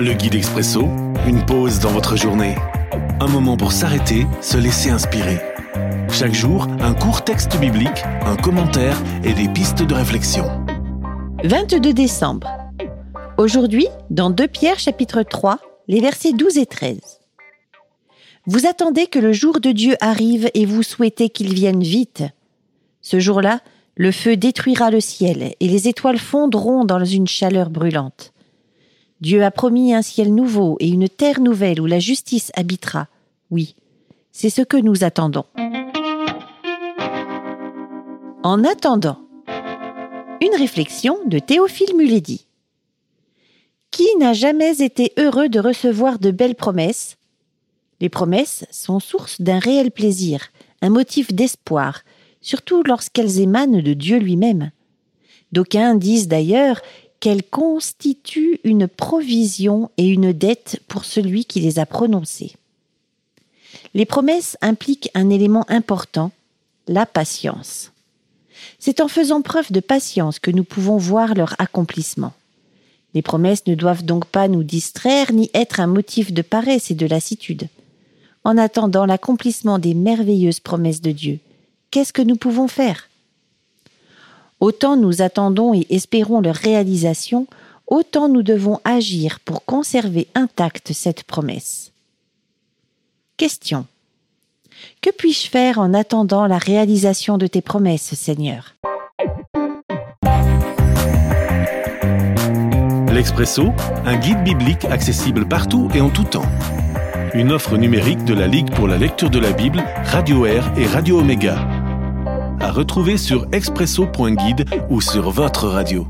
Le guide expresso, une pause dans votre journée. Un moment pour s'arrêter, se laisser inspirer. Chaque jour, un court texte biblique, un commentaire et des pistes de réflexion. 22 décembre. Aujourd'hui, dans 2 Pierre chapitre 3, les versets 12 et 13. Vous attendez que le jour de Dieu arrive et vous souhaitez qu'il vienne vite. Ce jour-là, le feu détruira le ciel et les étoiles fondront dans une chaleur brûlante. Dieu a promis un ciel nouveau et une terre nouvelle où la justice habitera. Oui, c'est ce que nous attendons. En attendant, une réflexion de Théophile Muledi. Qui n'a jamais été heureux de recevoir de belles promesses? Les promesses sont source d'un réel plaisir, un motif d'espoir, surtout lorsqu'elles émanent de Dieu lui-même. D'aucuns disent d'ailleurs qu'elles constituent une provision et une dette pour celui qui les a prononcées. Les promesses impliquent un élément important, la patience. C'est en faisant preuve de patience que nous pouvons voir leur accomplissement. Les promesses ne doivent donc pas nous distraire ni être un motif de paresse et de lassitude. En attendant l'accomplissement des merveilleuses promesses de Dieu, qu'est-ce que nous pouvons faire? Autant nous attendons et espérons leur réalisation, autant nous devons agir pour conserver intacte cette promesse. Question. Que puis-je faire en attendant la réalisation de tes promesses, Seigneur? L'Expresso, un guide biblique accessible partout et en tout temps. Une offre numérique de la Ligue pour la lecture de la Bible, Radio Air et Radio Omega. Retrouver sur expresso.guide ou sur votre radio.